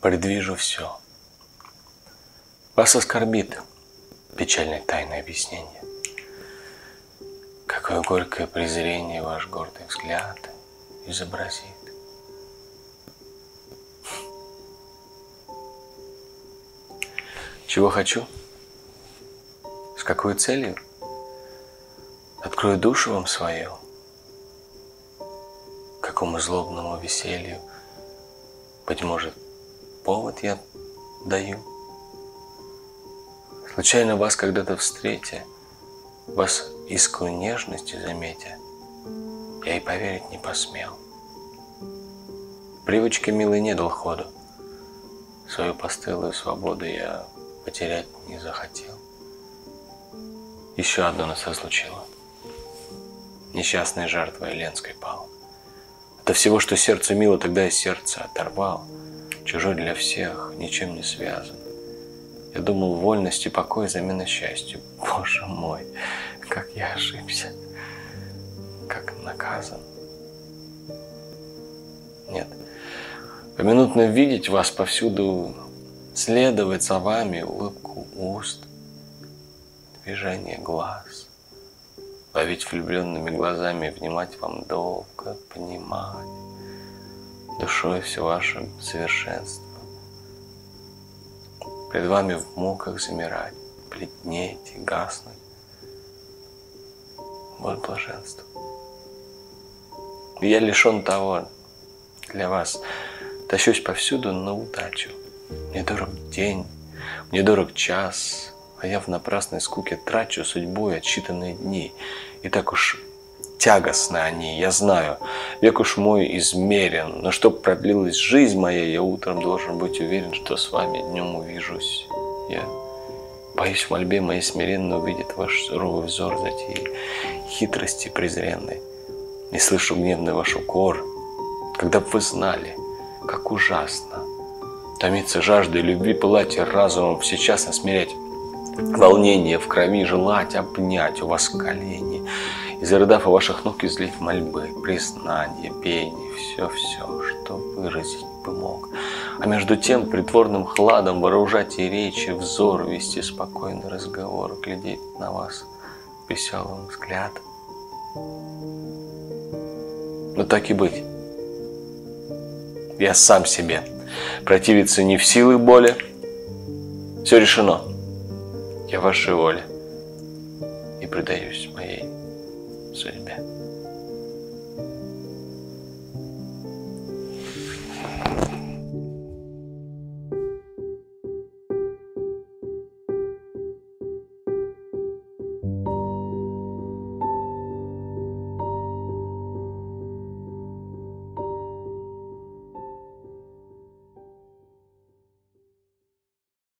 предвижу все. Вас оскорбит печальное тайное объяснение. Какое горькое презрение ваш гордый взгляд изобразит. Чего хочу? С какой целью? Открою душу вам свою, какому злобному веселью, быть может, повод я даю. Случайно вас когда-то встретя, вас искру нежности заметя, я и поверить не посмел. Привычке милой не дал ходу, свою постылую свободу я потерять не захотел. Еще одно нас разлучило. Несчастная жертва Еленской пал. От всего, что сердце мило, тогда и сердце оторвал. Чужой для всех, ничем не связан. Я думал, вольность и покой замена счастью. Боже мой, как я ошибся. Как наказан. Нет. Поминутно видеть вас повсюду, следовать за вами, улыбку уст, движение глаз, ловить влюбленными глазами, внимать вам долго, понимать душой все ваше совершенство. Пред вами в муках замирать, бледнеть и гаснуть. Вот блаженство. я лишен того для вас. Тащусь повсюду на удачу. Мне дорог день, мне дорог час, а я в напрасной скуке трачу судьбой отсчитанные дни. И так уж тягостны они, я знаю. Век уж мой измерен, но чтоб продлилась жизнь моя, я утром должен быть уверен, что с вами днем увижусь. Я боюсь в мольбе моей смиренно увидит ваш суровый взор затеи, хитрости презренной. Не слышу гневный ваш укор, когда бы вы знали, как ужасно томиться жаждой любви, пылать разумом, сейчас насмирять волнение в крови, желать обнять у вас колени, и зарыдав у ваших ног излить мольбы, признание, пение, все-все, что выразить бы мог. А между тем притворным хладом вооружать и речи, взор, вести спокойный разговор, глядеть на вас веселым взглядом. Но так и быть. Я сам себе. Противиться не в силы боли. Все решено. Я вашей воле и предаюсь моей 随便。